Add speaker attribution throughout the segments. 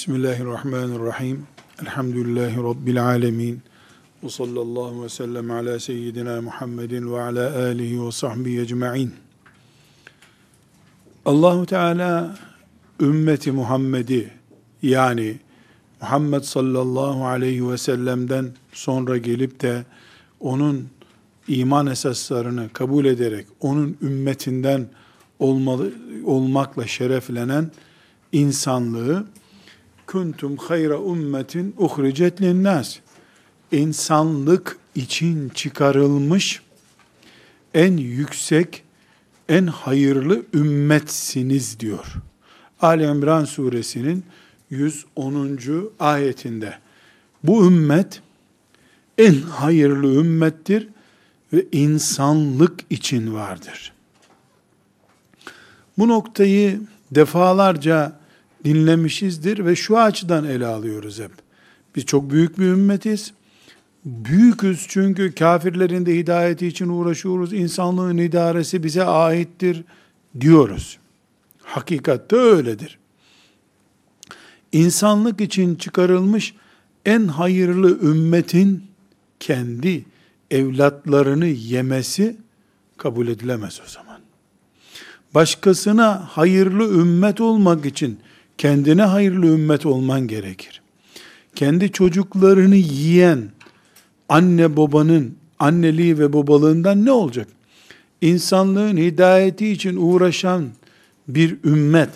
Speaker 1: Bismillahirrahmanirrahim. Elhamdülillahi Rabbil alemin. Ve sallallahu ve sellem ala seyyidina Muhammedin ve ala alihi ve sahbihi ecma'in. Allahu Teala ümmeti Muhammed'i yani Muhammed sallallahu aleyhi ve sellem'den sonra gelip de onun iman esaslarını kabul ederek onun ümmetinden olmalı, olmakla şereflenen insanlığı kuntum hayra ummetin uhricet linnas insanlık için çıkarılmış en yüksek en hayırlı ümmetsiniz diyor. Ali İmran suresinin 110. ayetinde bu ümmet en hayırlı ümmettir ve insanlık için vardır. Bu noktayı defalarca dinlemişizdir ve şu açıdan ele alıyoruz hep. Biz çok büyük bir ümmetiz. Büyüküz çünkü kafirlerin de hidayeti için uğraşıyoruz. İnsanlığın idaresi bize aittir diyoruz. Hakikatte öyledir. İnsanlık için çıkarılmış en hayırlı ümmetin kendi evlatlarını yemesi kabul edilemez o zaman. Başkasına hayırlı ümmet olmak için kendine hayırlı ümmet olman gerekir. Kendi çocuklarını yiyen anne babanın anneliği ve babalığından ne olacak? İnsanlığın hidayeti için uğraşan bir ümmet,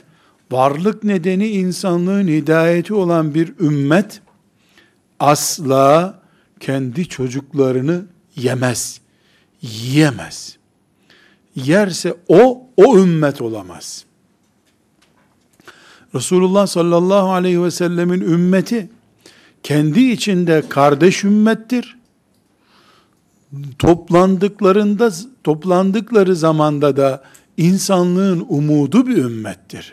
Speaker 1: varlık nedeni insanlığın hidayeti olan bir ümmet, asla kendi çocuklarını yemez, yiyemez. Yerse o, o ümmet olamaz. Resulullah sallallahu aleyhi ve sellemin ümmeti, kendi içinde kardeş ümmettir. Toplandıklarında, toplandıkları zamanda da insanlığın umudu bir ümmettir.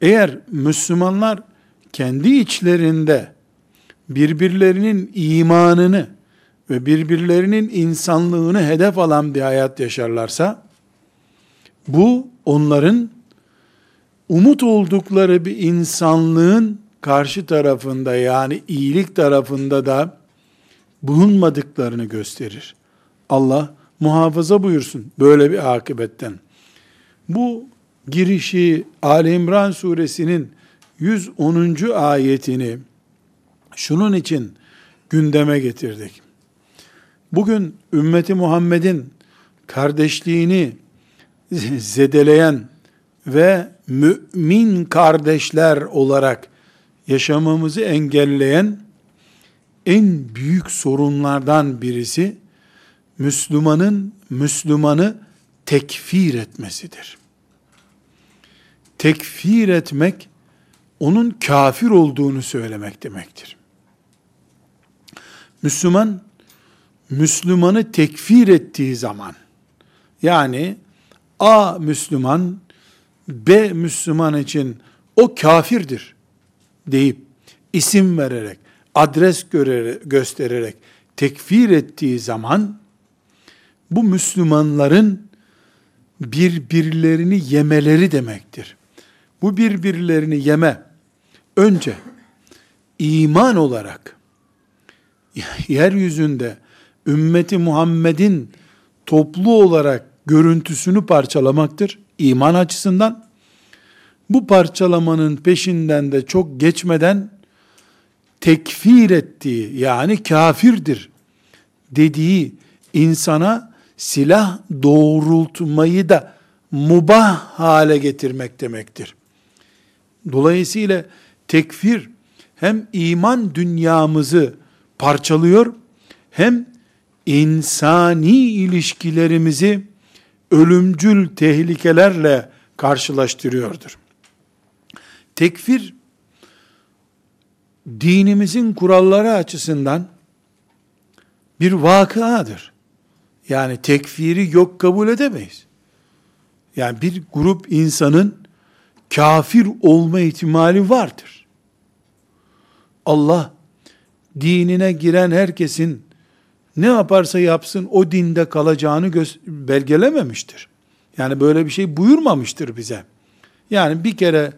Speaker 1: Eğer Müslümanlar kendi içlerinde birbirlerinin imanını ve birbirlerinin insanlığını hedef alan bir hayat yaşarlarsa, bu onların umut oldukları bir insanlığın karşı tarafında yani iyilik tarafında da bulunmadıklarını gösterir. Allah muhafaza buyursun böyle bir akıbetten. Bu girişi Ali İmran suresinin 110. ayetini şunun için gündeme getirdik. Bugün ümmeti Muhammed'in kardeşliğini zedeleyen ve mümin kardeşler olarak yaşamamızı engelleyen en büyük sorunlardan birisi Müslümanın Müslümanı tekfir etmesidir. Tekfir etmek onun kafir olduğunu söylemek demektir. Müslüman Müslümanı tekfir ettiği zaman yani A Müslüman B Müslüman için o kafirdir deyip isim vererek, adres göstererek tekfir ettiği zaman bu Müslümanların birbirlerini yemeleri demektir. Bu birbirlerini yeme önce iman olarak yeryüzünde ümmeti Muhammed'in toplu olarak görüntüsünü parçalamaktır iman açısından. Bu parçalamanın peşinden de çok geçmeden tekfir ettiği yani kafirdir dediği insana silah doğrultmayı da mubah hale getirmek demektir. Dolayısıyla tekfir hem iman dünyamızı parçalıyor hem insani ilişkilerimizi ölümcül tehlikelerle karşılaştırıyordur. Tekfir dinimizin kuralları açısından bir vakıadır. Yani tekfiri yok kabul edemeyiz. Yani bir grup insanın kafir olma ihtimali vardır. Allah dinine giren herkesin ne yaparsa yapsın o dinde kalacağını belgelememiştir. Yani böyle bir şey buyurmamıştır bize. Yani bir kere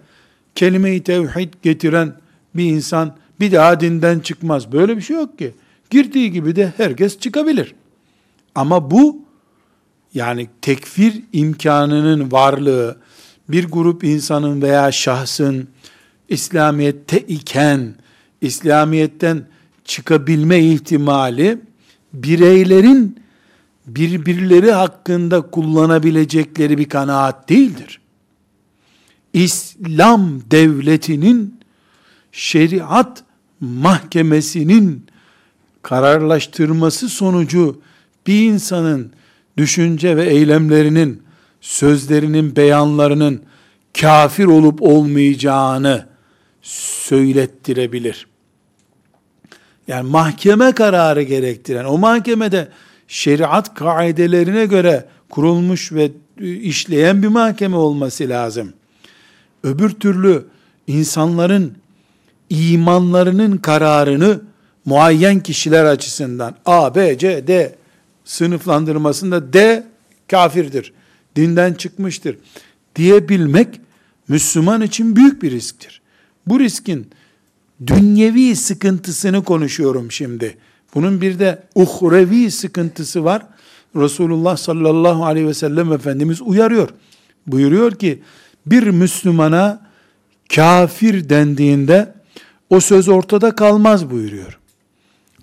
Speaker 1: kelime-i tevhid getiren bir insan bir daha dinden çıkmaz. Böyle bir şey yok ki. Girdiği gibi de herkes çıkabilir. Ama bu yani tekfir imkanının varlığı bir grup insanın veya şahsın İslamiyette iken İslamiyetten çıkabilme ihtimali bireylerin birbirleri hakkında kullanabilecekleri bir kanaat değildir. İslam devletinin şeriat mahkemesinin kararlaştırması sonucu bir insanın düşünce ve eylemlerinin, sözlerinin, beyanlarının kafir olup olmayacağını söylettirebilir. Yani mahkeme kararı gerektiren, o mahkemede şeriat kaidelerine göre kurulmuş ve işleyen bir mahkeme olması lazım. Öbür türlü insanların imanlarının kararını muayyen kişiler açısından A, B, C, D sınıflandırmasında D kafirdir, dinden çıkmıştır diyebilmek Müslüman için büyük bir risktir. Bu riskin dünyevi sıkıntısını konuşuyorum şimdi. Bunun bir de uhrevi sıkıntısı var. Resulullah sallallahu aleyhi ve sellem Efendimiz uyarıyor. Buyuruyor ki bir Müslümana kafir dendiğinde o söz ortada kalmaz buyuruyor.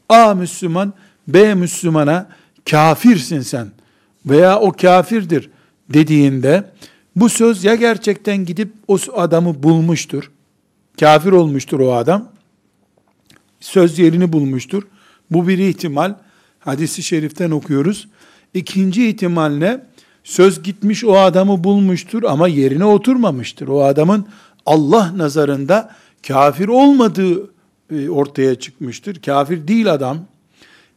Speaker 1: A Müslüman B Müslümana kafirsin sen veya o kafirdir dediğinde bu söz ya gerçekten gidip o adamı bulmuştur. Kafir olmuştur o adam. Söz yerini bulmuştur. Bu bir ihtimal. Hadisi şeriften okuyoruz. İkinci ihtimal ne? Söz gitmiş o adamı bulmuştur ama yerine oturmamıştır. O adamın Allah nazarında kafir olmadığı e, ortaya çıkmıştır. Kafir değil adam.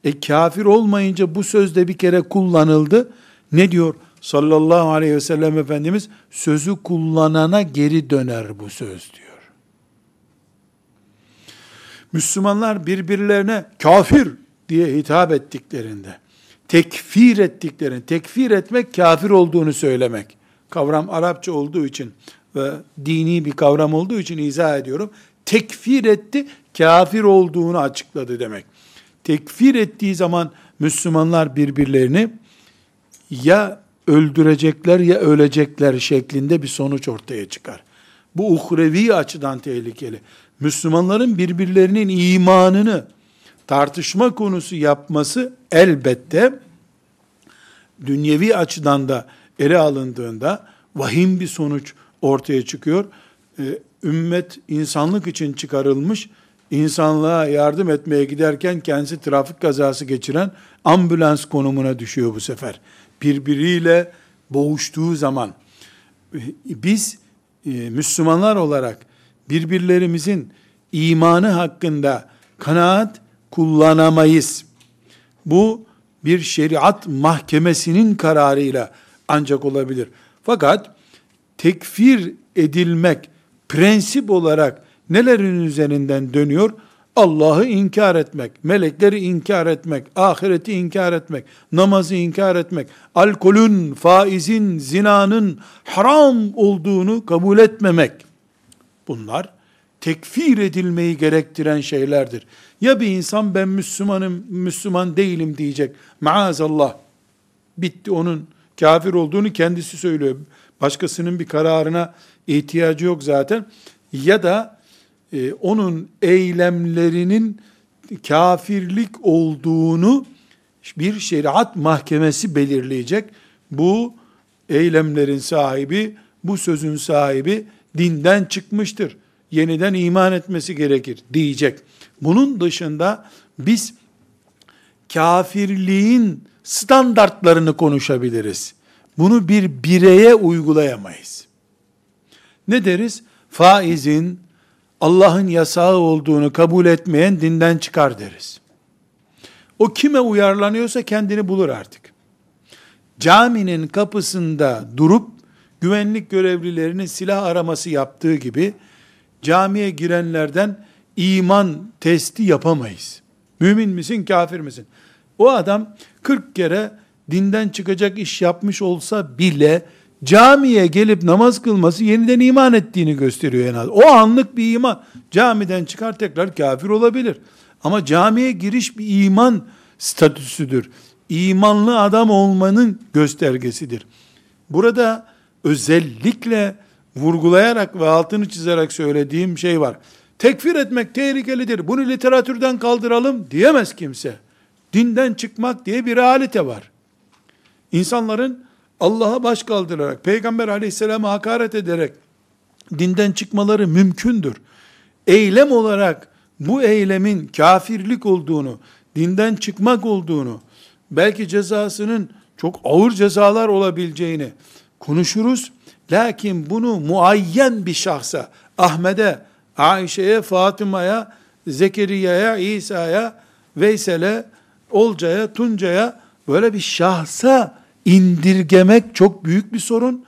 Speaker 1: E kafir olmayınca bu sözde bir kere kullanıldı. Ne diyor? Sallallahu aleyhi ve sellem Efendimiz sözü kullanana geri döner bu söz diyor. Müslümanlar birbirlerine kafir diye hitap ettiklerinde, tekfir ettiklerini, tekfir etmek kafir olduğunu söylemek. Kavram Arapça olduğu için ve dini bir kavram olduğu için izah ediyorum. Tekfir etti, kafir olduğunu açıkladı demek. Tekfir ettiği zaman Müslümanlar birbirlerini ya öldürecekler ya ölecekler şeklinde bir sonuç ortaya çıkar. Bu uhrevi açıdan tehlikeli. Müslümanların birbirlerinin imanını tartışma konusu yapması elbette dünyevi açıdan da ele alındığında vahim bir sonuç ortaya çıkıyor. Ee, ümmet insanlık için çıkarılmış, insanlığa yardım etmeye giderken kendisi trafik kazası geçiren ambulans konumuna düşüyor bu sefer. Birbiriyle boğuştuğu zaman biz e, Müslümanlar olarak birbirlerimizin imanı hakkında kanaat kullanamayız. Bu bir şeriat mahkemesinin kararıyla ancak olabilir. Fakat tekfir edilmek prensip olarak nelerin üzerinden dönüyor? Allah'ı inkar etmek, melekleri inkar etmek, ahireti inkar etmek, namazı inkar etmek, alkolün, faizin, zinanın haram olduğunu kabul etmemek. Bunlar tekfir edilmeyi gerektiren şeylerdir. Ya bir insan ben Müslümanım, Müslüman değilim diyecek. Maazallah. Bitti onun kafir olduğunu kendisi söylüyor. Başkasının bir kararına ihtiyacı yok zaten. Ya da e, onun eylemlerinin kafirlik olduğunu bir şeriat mahkemesi belirleyecek. Bu eylemlerin sahibi, bu sözün sahibi dinden çıkmıştır. Yeniden iman etmesi gerekir diyecek. Bunun dışında biz kafirliğin standartlarını konuşabiliriz. Bunu bir bireye uygulayamayız. Ne deriz? Faizin Allah'ın yasağı olduğunu kabul etmeyen dinden çıkar deriz. O kime uyarlanıyorsa kendini bulur artık. Caminin kapısında durup güvenlik görevlilerinin silah araması yaptığı gibi camiye girenlerden iman testi yapamayız. Mümin misin, kafir misin? O adam 40 kere dinden çıkacak iş yapmış olsa bile camiye gelip namaz kılması yeniden iman ettiğini gösteriyor en az. O anlık bir iman. Camiden çıkar tekrar kafir olabilir. Ama camiye giriş bir iman statüsüdür. İmanlı adam olmanın göstergesidir. Burada özellikle vurgulayarak ve altını çizerek söylediğim şey var. Tekfir etmek tehlikelidir. Bunu literatürden kaldıralım diyemez kimse. Dinden çıkmak diye bir realite var. İnsanların Allah'a baş kaldırarak, Peygamber aleyhisselama hakaret ederek dinden çıkmaları mümkündür. Eylem olarak bu eylemin kafirlik olduğunu, dinden çıkmak olduğunu, belki cezasının çok ağır cezalar olabileceğini konuşuruz. Lakin bunu muayyen bir şahsa, Ahmet'e, Ayşe'ye, Fatıma'ya, Zekeriya'ya, İsa'ya, Veysel'e, Olcay'a, Tunca'ya böyle bir şahsa indirgemek çok büyük bir sorun.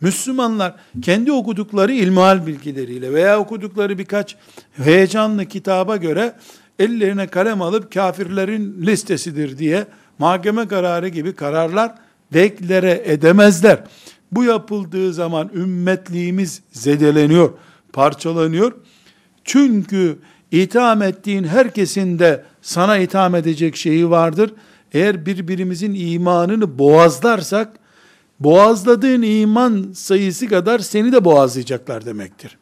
Speaker 1: Müslümanlar kendi okudukları ilmihal bilgileriyle veya okudukları birkaç heyecanlı kitaba göre ellerine kalem alıp kafirlerin listesidir diye mahkeme kararı gibi kararlar deklare edemezler. Bu yapıldığı zaman ümmetliğimiz zedeleniyor, parçalanıyor. Çünkü itham ettiğin herkesin de sana itham edecek şeyi vardır. Eğer birbirimizin imanını boğazlarsak, boğazladığın iman sayısı kadar seni de boğazlayacaklar demektir.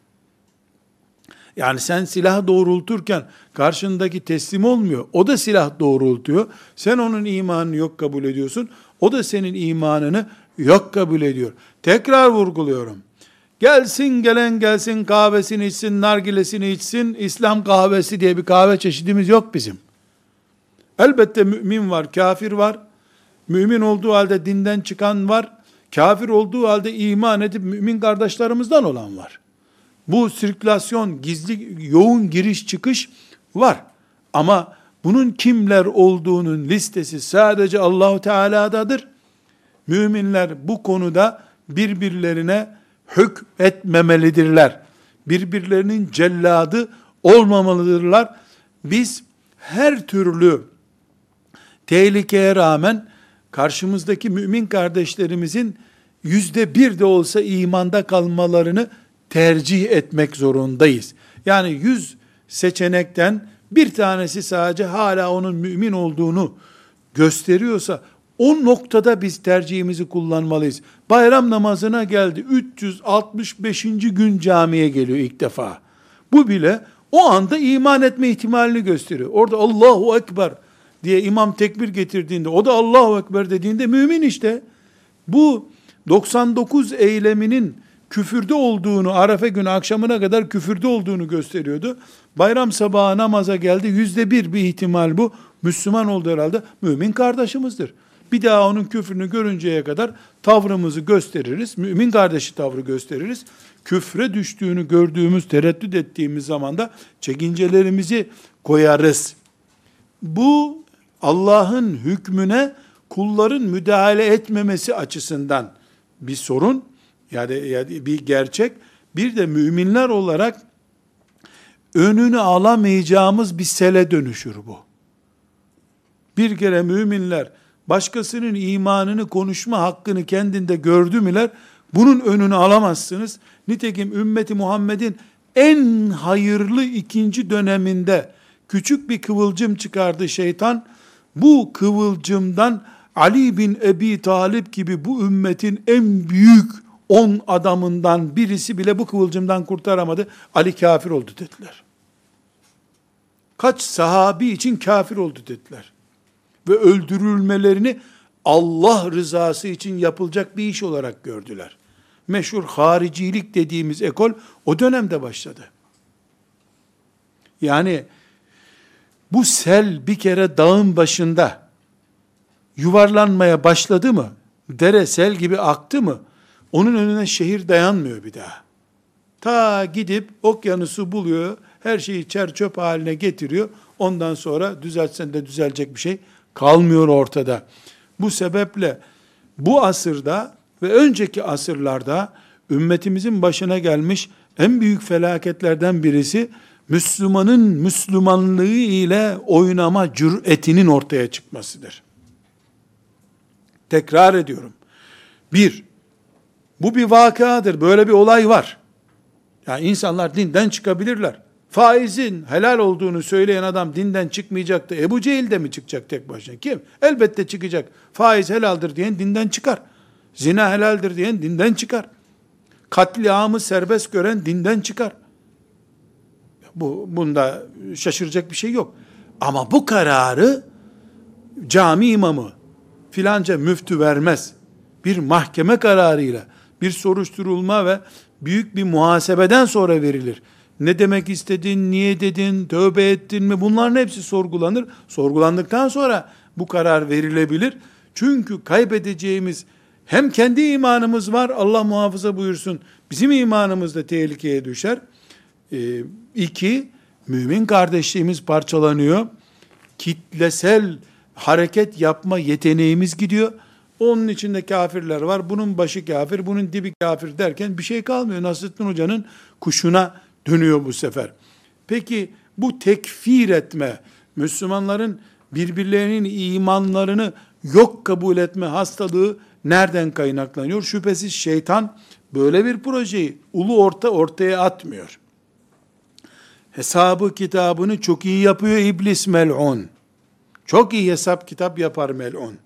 Speaker 1: Yani sen silah doğrulturken karşındaki teslim olmuyor. O da silah doğrultuyor. Sen onun imanını yok kabul ediyorsun. O da senin imanını yok kabul ediyor. Tekrar vurguluyorum. Gelsin gelen gelsin kahvesini içsin, nargilesini içsin. İslam kahvesi diye bir kahve çeşidimiz yok bizim. Elbette mümin var, kafir var. Mümin olduğu halde dinden çıkan var. Kafir olduğu halde iman edip mümin kardeşlerimizden olan var. Bu sirkülasyon, gizli, yoğun giriş çıkış var. Ama bunun kimler olduğunun listesi sadece Allahu Teala'dadır. Müminler bu konuda birbirlerine hükmetmemelidirler. Birbirlerinin celladı olmamalıdırlar. Biz her türlü tehlikeye rağmen karşımızdaki mümin kardeşlerimizin yüzde bir de olsa imanda kalmalarını tercih etmek zorundayız. Yani yüz seçenekten bir tanesi sadece hala onun mümin olduğunu gösteriyorsa o noktada biz tercihimizi kullanmalıyız. Bayram namazına geldi. 365. gün camiye geliyor ilk defa. Bu bile o anda iman etme ihtimalini gösteriyor. Orada Allahu Ekber diye imam tekbir getirdiğinde, o da Allahu Ekber dediğinde mümin işte. Bu 99 eyleminin küfürde olduğunu, Arefe günü akşamına kadar küfürde olduğunu gösteriyordu. Bayram sabahı namaza geldi, yüzde bir bir ihtimal bu. Müslüman oldu herhalde, mümin kardeşimizdir. Bir daha onun küfrünü görünceye kadar tavrımızı gösteririz. Mümin kardeşi tavrı gösteririz. Küfre düştüğünü gördüğümüz, tereddüt ettiğimiz zaman da çekincelerimizi koyarız. Bu Allah'ın hükmüne kulların müdahale etmemesi açısından bir sorun yani, bir gerçek. Bir de müminler olarak önünü alamayacağımız bir sele dönüşür bu. Bir kere müminler başkasının imanını konuşma hakkını kendinde gördü müler, bunun önünü alamazsınız. Nitekim ümmeti Muhammed'in en hayırlı ikinci döneminde küçük bir kıvılcım çıkardı şeytan. Bu kıvılcımdan Ali bin Ebi Talip gibi bu ümmetin en büyük on adamından birisi bile bu kıvılcımdan kurtaramadı. Ali kafir oldu dediler. Kaç sahabi için kafir oldu dediler ve öldürülmelerini Allah rızası için yapılacak bir iş olarak gördüler. Meşhur haricilik dediğimiz ekol o dönemde başladı. Yani bu sel bir kere dağın başında yuvarlanmaya başladı mı, dere sel gibi aktı mı, onun önüne şehir dayanmıyor bir daha. Ta gidip okyanusu buluyor, her şeyi çer çöp haline getiriyor. Ondan sonra düzeltsen de düzelecek bir şey kalmıyor ortada. Bu sebeple bu asırda ve önceki asırlarda ümmetimizin başına gelmiş en büyük felaketlerden birisi Müslümanın Müslümanlığı ile oynama cüretinin ortaya çıkmasıdır. Tekrar ediyorum. Bir, Bu bir vakadır. Böyle bir olay var. Yani insanlar dinden çıkabilirler. Faizin helal olduğunu söyleyen adam dinden çıkmayacaktı. Ebu Cehil de mi çıkacak tek başına? Kim? Elbette çıkacak. Faiz helaldir diyen dinden çıkar. Zina helaldir diyen dinden çıkar. Katliamı serbest gören dinden çıkar. Bu bunda şaşıracak bir şey yok. Ama bu kararı cami imamı filanca müftü vermez. Bir mahkeme kararıyla bir soruşturulma ve büyük bir muhasebeden sonra verilir. Ne demek istedin, niye dedin, tövbe ettin mi bunların hepsi sorgulanır. Sorgulandıktan sonra bu karar verilebilir. Çünkü kaybedeceğimiz hem kendi imanımız var Allah muhafaza buyursun bizim imanımız da tehlikeye düşer. Ee, iki, mümin kardeşliğimiz parçalanıyor. Kitlesel hareket yapma yeteneğimiz gidiyor. Onun içinde kafirler var. Bunun başı kafir, bunun dibi kafir derken bir şey kalmıyor. Nasrettin Hoca'nın kuşuna dönüyor bu sefer. Peki bu tekfir etme, Müslümanların birbirlerinin imanlarını yok kabul etme hastalığı nereden kaynaklanıyor? Şüphesiz şeytan böyle bir projeyi ulu orta ortaya atmıyor. Hesabı kitabını çok iyi yapıyor iblis mel'un. Çok iyi hesap kitap yapar mel'un.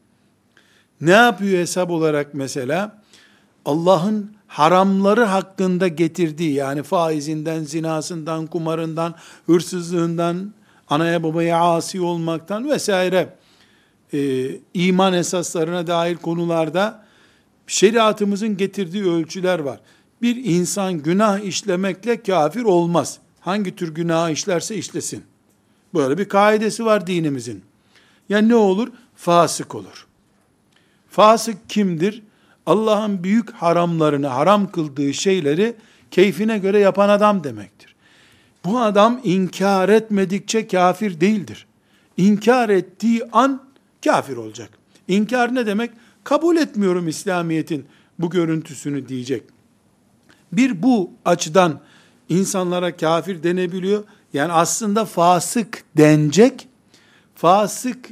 Speaker 1: Ne yapıyor hesap olarak mesela? Allah'ın haramları hakkında getirdiği yani faizinden, zinasından, kumarından, hırsızlığından, anaya babaya asi olmaktan vesaire e, iman esaslarına dair konularda şeriatımızın getirdiği ölçüler var. Bir insan günah işlemekle kafir olmaz. Hangi tür günah işlerse işlesin. Böyle bir kaidesi var dinimizin. Ya ne olur? Fasık olur. Fasık kimdir? Allah'ın büyük haramlarını, haram kıldığı şeyleri keyfine göre yapan adam demektir. Bu adam inkar etmedikçe kafir değildir. İnkar ettiği an kafir olacak. İnkar ne demek? Kabul etmiyorum İslamiyet'in bu görüntüsünü diyecek. Bir bu açıdan insanlara kafir denebiliyor. Yani aslında fasık denecek. Fasık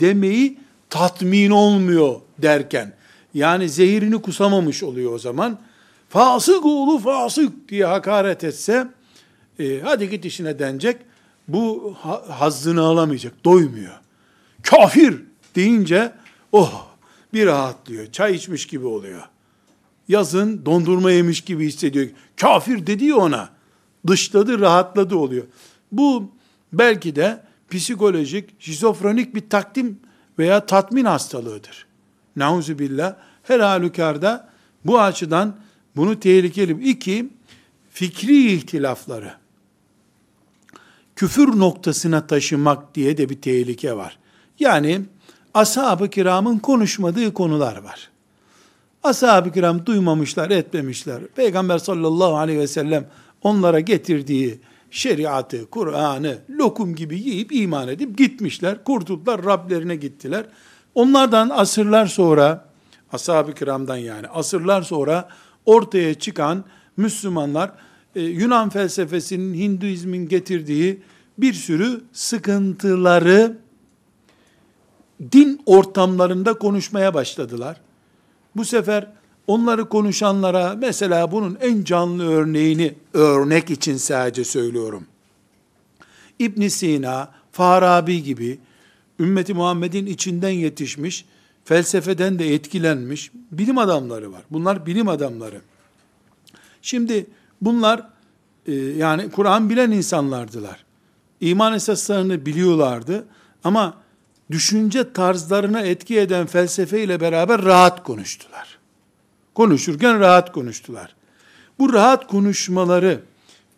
Speaker 1: demeyi tatmin olmuyor derken. Yani zehirini kusamamış oluyor o zaman. Fasık oğlu fasık diye hakaret etse e, hadi git işine denecek. Bu hazzını alamayacak. Doymuyor. Kafir deyince oh bir rahatlıyor. Çay içmiş gibi oluyor. Yazın dondurma yemiş gibi hissediyor. Kafir dedi ona. Dışladı, rahatladı oluyor. Bu belki de psikolojik, şizofrenik bir takdim veya tatmin hastalığıdır. Nauzubillah. Her halükarda bu açıdan bunu tehlikeli. İki, fikri ihtilafları küfür noktasına taşımak diye de bir tehlike var. Yani ashab-ı kiramın konuşmadığı konular var. Ashab-ı kiram duymamışlar, etmemişler. Peygamber sallallahu aleyhi ve sellem onlara getirdiği şeriatı, Kur'an'ı lokum gibi yiyip iman edip gitmişler. Kurtuldular, Rablerine gittiler. Onlardan asırlar sonra, ashab-ı kiramdan yani, asırlar sonra ortaya çıkan Müslümanlar, e, Yunan felsefesinin, Hinduizmin getirdiği bir sürü sıkıntıları din ortamlarında konuşmaya başladılar. Bu sefer onları konuşanlara mesela bunun en canlı örneğini örnek için sadece söylüyorum. İbn Sina, Farabi gibi ümmeti Muhammed'in içinden yetişmiş, felsefeden de etkilenmiş bilim adamları var. Bunlar bilim adamları. Şimdi bunlar e, yani Kur'an bilen insanlardılar. İman esaslarını biliyorlardı ama düşünce tarzlarına etki eden felsefe ile beraber rahat konuştular. Konuşurken rahat konuştular. Bu rahat konuşmaları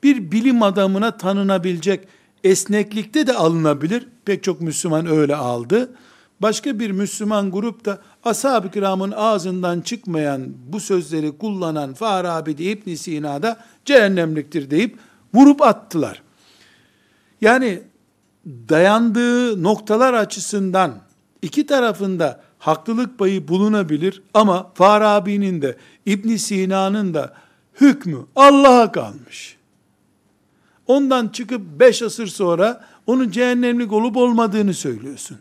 Speaker 1: bir bilim adamına tanınabilecek esneklikte de alınabilir. Pek çok Müslüman öyle aldı. Başka bir Müslüman grup da ashab-ı kiramın ağzından çıkmayan bu sözleri kullanan Farabi de İbn Sina'da cehennemliktir deyip vurup attılar. Yani dayandığı noktalar açısından iki tarafında haklılık payı bulunabilir ama Farabi'nin de İbn Sina'nın da hükmü Allah'a kalmış. Ondan çıkıp beş asır sonra onun cehennemlik olup olmadığını söylüyorsun.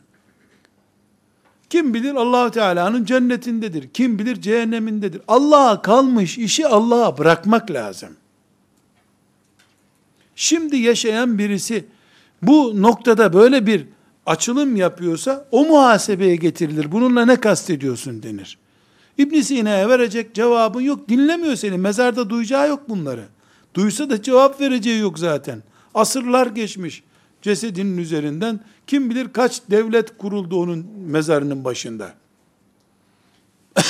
Speaker 1: Ki Kim bilir allah Teala'nın cennetindedir. Kim bilir cehennemindedir. Allah'a kalmış işi Allah'a bırakmak lazım. Şimdi yaşayan birisi bu noktada böyle bir açılım yapıyorsa o muhasebeye getirilir. Bununla ne kastediyorsun denir. İbn Sina'ya verecek cevabın yok. Dinlemiyor seni. Mezarda duyacağı yok bunları. Duysa da cevap vereceği yok zaten. Asırlar geçmiş cesedinin üzerinden. Kim bilir kaç devlet kuruldu onun mezarının başında.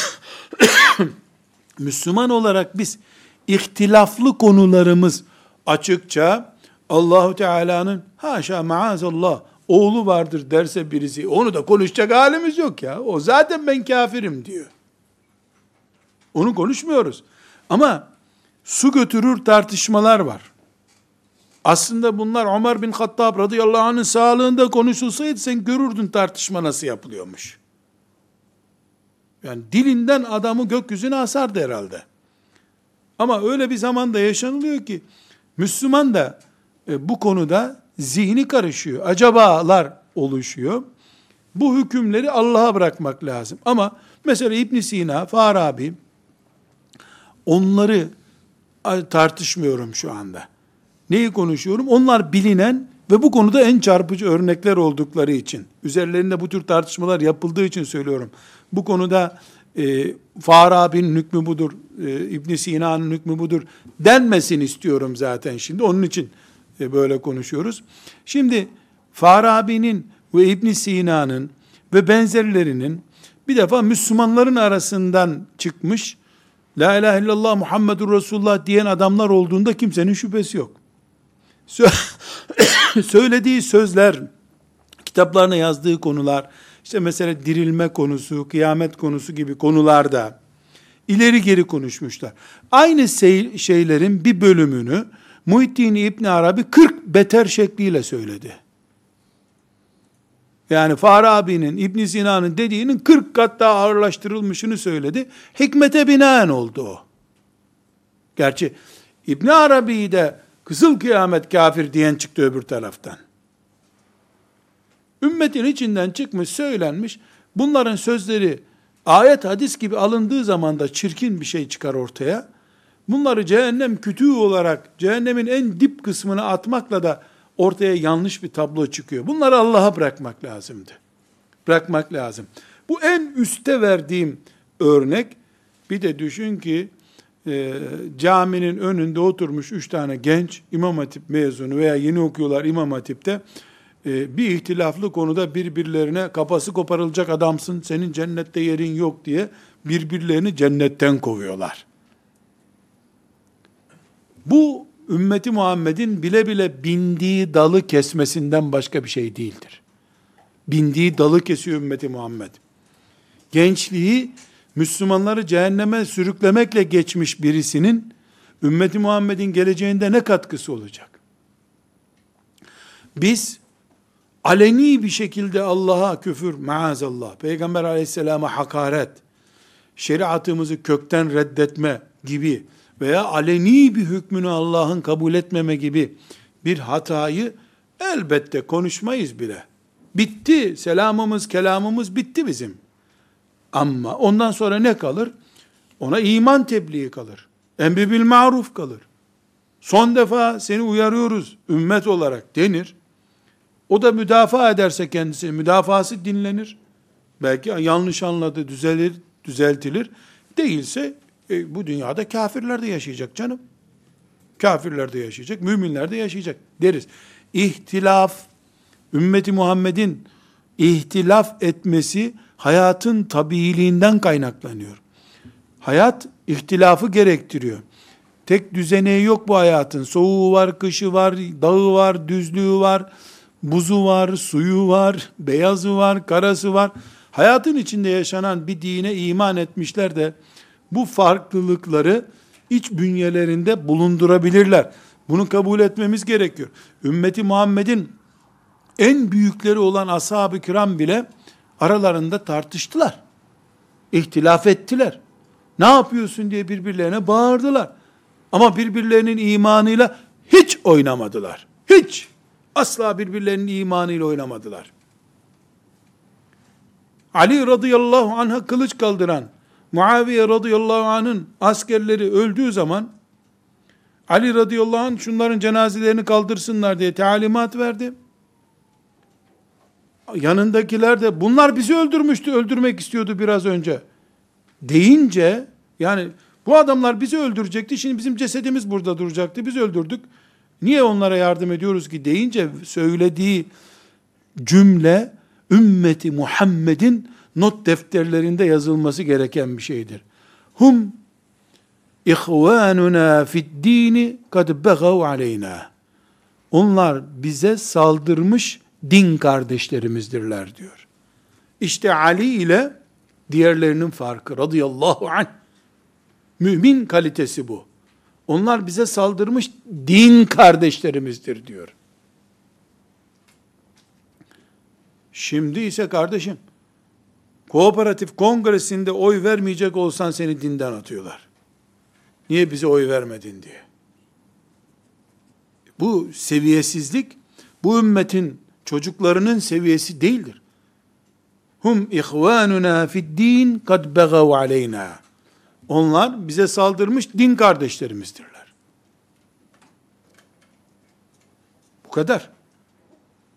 Speaker 1: Müslüman olarak biz ihtilaflı konularımız açıkça Allahu Teala'nın haşa maazallah oğlu vardır derse birisi onu da konuşacak halimiz yok ya. O zaten ben kafirim diyor. Onu konuşmuyoruz. Ama su götürür tartışmalar var. Aslında bunlar Ömer bin Hattab radıyallahu anh'ın sağlığında konuşulsaydı sen görürdün tartışma nasıl yapılıyormuş. Yani dilinden adamı gökyüzüne asardı herhalde. Ama öyle bir zamanda yaşanılıyor ki Müslüman da bu konuda zihni karışıyor. Acabalar oluşuyor. Bu hükümleri Allah'a bırakmak lazım. Ama mesela İbn Sina, Farabi onları tartışmıyorum şu anda. Neyi konuşuyorum? Onlar bilinen ve bu konuda en çarpıcı örnekler oldukları için, üzerlerinde bu tür tartışmalar yapıldığı için söylüyorum. Bu konuda e, Farabi'nin hükmü budur, e, ibn Sina'nın hükmü budur denmesin istiyorum zaten şimdi. Onun için e, böyle konuşuyoruz. Şimdi Farabi'nin ve ibn Sina'nın ve benzerlerinin bir defa Müslümanların arasından çıkmış, La ilahe illallah Muhammedur Resulullah diyen adamlar olduğunda kimsenin şüphesi yok. Söylediği sözler, kitaplarına yazdığı konular, işte mesela dirilme konusu, kıyamet konusu gibi konularda ileri geri konuşmuşlar. Aynı şeylerin bir bölümünü Muhittin İbn Arabi 40 beter şekliyle söyledi. Yani Farabi'nin, İbn Sina'nın dediğinin 40 kat daha ağırlaştırılmışını söyledi. Hikmete binaen oldu o. Gerçi İbn Arabi'yi de kızıl kıyamet kafir diyen çıktı öbür taraftan. Ümmetin içinden çıkmış, söylenmiş. Bunların sözleri ayet hadis gibi alındığı zaman da çirkin bir şey çıkar ortaya. Bunları cehennem kütüğü olarak cehennemin en dip kısmına atmakla da ortaya yanlış bir tablo çıkıyor. Bunları Allah'a bırakmak lazımdı. Bırakmak lazım. Bu en üste verdiğim örnek. Bir de düşün ki e, caminin önünde oturmuş üç tane genç İmam Hatip mezunu veya yeni okuyorlar İmam Hatip'te e, bir ihtilaflı konuda birbirlerine kafası koparılacak adamsın, senin cennette yerin yok diye birbirlerini cennetten kovuyorlar. Bu ümmeti Muhammed'in bile bile bindiği dalı kesmesinden başka bir şey değildir. Bindiği dalı kesiyor ümmeti Muhammed. Gençliği Müslümanları cehenneme sürüklemekle geçmiş birisinin ümmeti Muhammed'in geleceğinde ne katkısı olacak? Biz aleni bir şekilde Allah'a küfür, maazallah, Peygamber aleyhisselama hakaret, şeriatımızı kökten reddetme gibi veya aleni bir hükmünü Allah'ın kabul etmeme gibi bir hatayı elbette konuşmayız bile. Bitti, selamımız, kelamımız bitti bizim. Ama ondan sonra ne kalır? Ona iman tebliği kalır. Emri bil maruf kalır. Son defa seni uyarıyoruz ümmet olarak denir. O da müdafaa ederse kendisi, müdafası dinlenir. Belki yanlış anladı, düzelir, düzeltilir. Değilse e, bu dünyada kafirler de yaşayacak canım. Kafirler de yaşayacak, müminler de yaşayacak deriz. İhtilaf, ümmeti Muhammed'in ihtilaf etmesi hayatın tabiiliğinden kaynaklanıyor. Hayat ihtilafı gerektiriyor. Tek düzeneği yok bu hayatın. Soğuğu var, kışı var, dağı var, düzlüğü var, buzu var, suyu var, beyazı var, karası var. Hayatın içinde yaşanan bir dine iman etmişler de bu farklılıkları iç bünyelerinde bulundurabilirler. Bunu kabul etmemiz gerekiyor. Ümmeti Muhammed'in en büyükleri olan ashab-ı kiram bile aralarında tartıştılar. İhtilaf ettiler. Ne yapıyorsun diye birbirlerine bağırdılar. Ama birbirlerinin imanıyla hiç oynamadılar. Hiç. Asla birbirlerinin imanıyla oynamadılar. Ali radıyallahu anh'a kılıç kaldıran, Muaviye radıyallahu anh'ın askerleri öldüğü zaman, Ali radıyallahu anh şunların cenazelerini kaldırsınlar diye talimat verdi. Yanındakiler de bunlar bizi öldürmüştü, öldürmek istiyordu biraz önce. Deyince, yani bu adamlar bizi öldürecekti, şimdi bizim cesedimiz burada duracaktı, biz öldürdük. Niye onlara yardım ediyoruz ki deyince söylediği cümle ümmeti Muhammed'in not defterlerinde yazılması gereken bir şeydir. Hum ihvanuna fid dini kad begav aleyna. Onlar bize saldırmış din kardeşlerimizdirler diyor. İşte Ali ile diğerlerinin farkı radıyallahu anh. Mümin kalitesi bu. Onlar bize saldırmış din kardeşlerimizdir diyor. Şimdi ise kardeşim, kooperatif kongresinde oy vermeyecek olsan seni dinden atıyorlar. Niye bize oy vermedin diye. Bu seviyesizlik, bu ümmetin çocuklarının seviyesi değildir. Hum ihvanuna fid din kad begav aleyna. Onlar bize saldırmış din kardeşlerimizdirler. Bu kadar.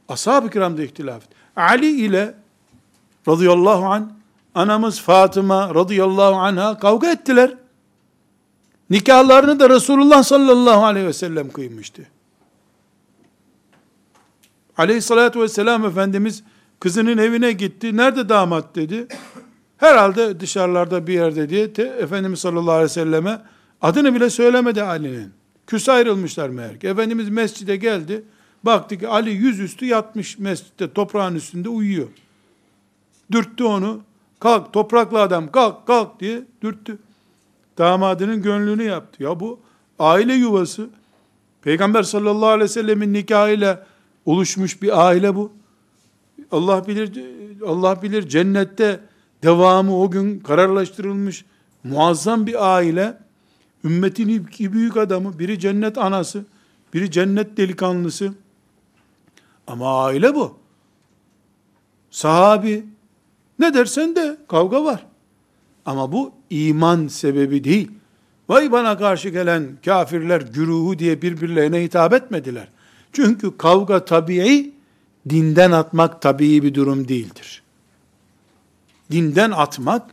Speaker 1: Ashab-ı kiramda ihtilaf. Ali ile radıyallahu an anamız Fatıma radıyallahu anha kavga ettiler. Nikahlarını da Resulullah sallallahu aleyhi ve sellem kıymıştı. Aleyhissalatü vesselam Efendimiz kızının evine gitti. Nerede damat dedi. Herhalde dışarılarda bir yerde diye te, Efendimiz sallallahu aleyhi ve selleme adını bile söylemedi Ali'nin. Küs ayrılmışlar meğer ki. Efendimiz mescide geldi. Baktı ki Ali yüzüstü yatmış mescitte toprağın üstünde uyuyor. Dürttü onu. Kalk topraklı adam kalk kalk diye dürttü. Damadının gönlünü yaptı. Ya bu aile yuvası. Peygamber sallallahu aleyhi ve sellemin nikahıyla oluşmuş bir aile bu. Allah bilir Allah bilir cennette devamı o gün kararlaştırılmış muazzam bir aile. Ümmetin iki büyük adamı, biri cennet anası, biri cennet delikanlısı. Ama aile bu. Sahabi, ne dersen de kavga var. Ama bu iman sebebi değil. Vay bana karşı gelen kafirler güruhu diye birbirlerine hitap etmediler. Çünkü kavga tabii, dinden atmak tabii bir durum değildir. Dinden atmak,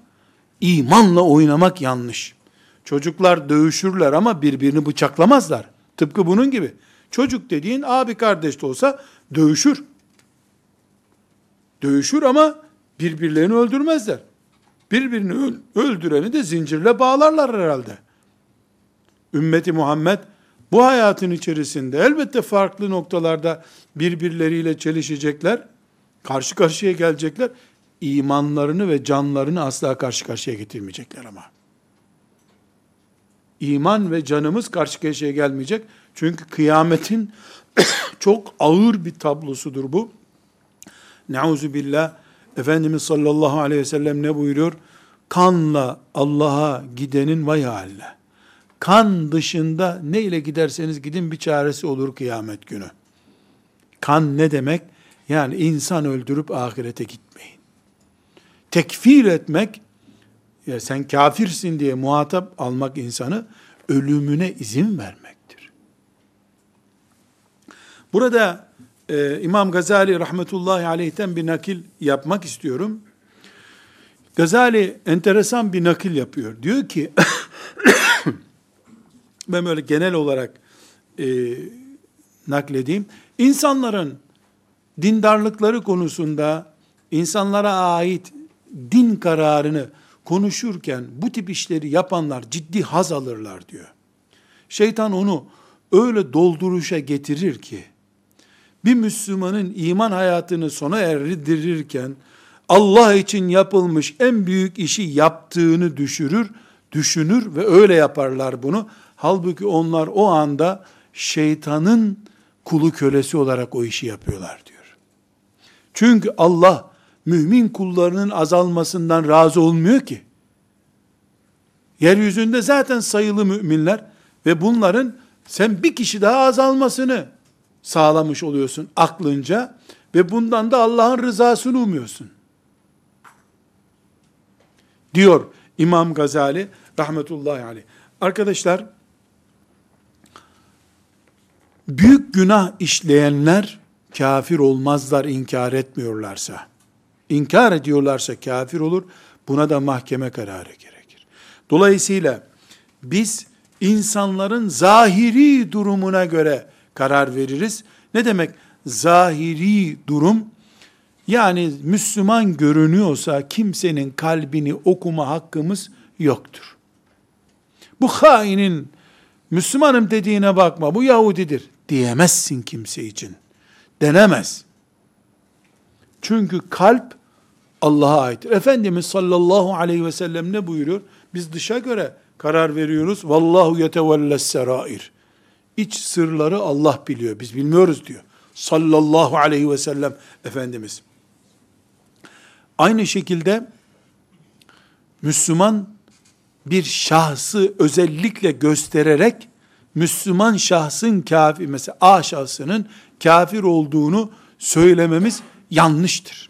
Speaker 1: imanla oynamak yanlış. Çocuklar dövüşürler ama birbirini bıçaklamazlar. Tıpkı bunun gibi. Çocuk dediğin abi kardeş de olsa dövüşür. Dövüşür ama birbirlerini öldürmezler. Birbirini öldüreni de zincirle bağlarlar herhalde. Ümmeti Muhammed bu hayatın içerisinde elbette farklı noktalarda birbirleriyle çelişecekler, karşı karşıya gelecekler. İmanlarını ve canlarını asla karşı karşıya getirmeyecekler ama. İman ve canımız karşı karşıya gelmeyecek. Çünkü kıyametin çok ağır bir tablosudur bu. Nauzu billah Efendimiz sallallahu aleyhi ve sellem ne buyuruyor? Kanla Allah'a gidenin vay haline. Kan dışında ne ile giderseniz gidin bir çaresi olur kıyamet günü. Kan ne demek? Yani insan öldürüp ahirete gitmeyin. Tekfir etmek, ya sen kafirsin diye muhatap almak insanı ölümüne izin vermektir. Burada e, İmam Gazali rahmetullahi aleyhten bir nakil yapmak istiyorum. Gazali enteresan bir nakil yapıyor. Diyor ki, ben böyle genel olarak e, nakledeyim. İnsanların dindarlıkları konusunda insanlara ait din kararını konuşurken bu tip işleri yapanlar ciddi haz alırlar diyor. Şeytan onu öyle dolduruşa getirir ki bir Müslümanın iman hayatını sona erdirirken Allah için yapılmış en büyük işi yaptığını düşürür, düşünür ve öyle yaparlar bunu. Halbuki onlar o anda şeytanın kulu kölesi olarak o işi yapıyorlar diyor. Çünkü Allah mümin kullarının azalmasından razı olmuyor ki. Yeryüzünde zaten sayılı müminler ve bunların sen bir kişi daha azalmasını sağlamış oluyorsun aklınca ve bundan da Allah'ın rızasını umuyorsun. diyor İmam Gazali rahmetullahi aleyh. Arkadaşlar büyük günah işleyenler kafir olmazlar inkar etmiyorlarsa. İnkar ediyorlarsa kafir olur. Buna da mahkeme kararı gerekir. Dolayısıyla biz insanların zahiri durumuna göre karar veririz. Ne demek zahiri durum? Yani Müslüman görünüyorsa kimsenin kalbini okuma hakkımız yoktur. Bu hainin Müslümanım dediğine bakma bu Yahudidir diyemezsin kimse için. Denemez. Çünkü kalp Allah'a aittir. Efendimiz sallallahu aleyhi ve sellem ne buyuruyor? Biz dışa göre karar veriyoruz. Vallahu yetevelles serair. İç sırları Allah biliyor. Biz bilmiyoruz diyor. Sallallahu aleyhi ve sellem Efendimiz. Aynı şekilde Müslüman bir şahsı özellikle göstererek Müslüman şahsın kafir, mesela A şahsının kafir olduğunu söylememiz yanlıştır.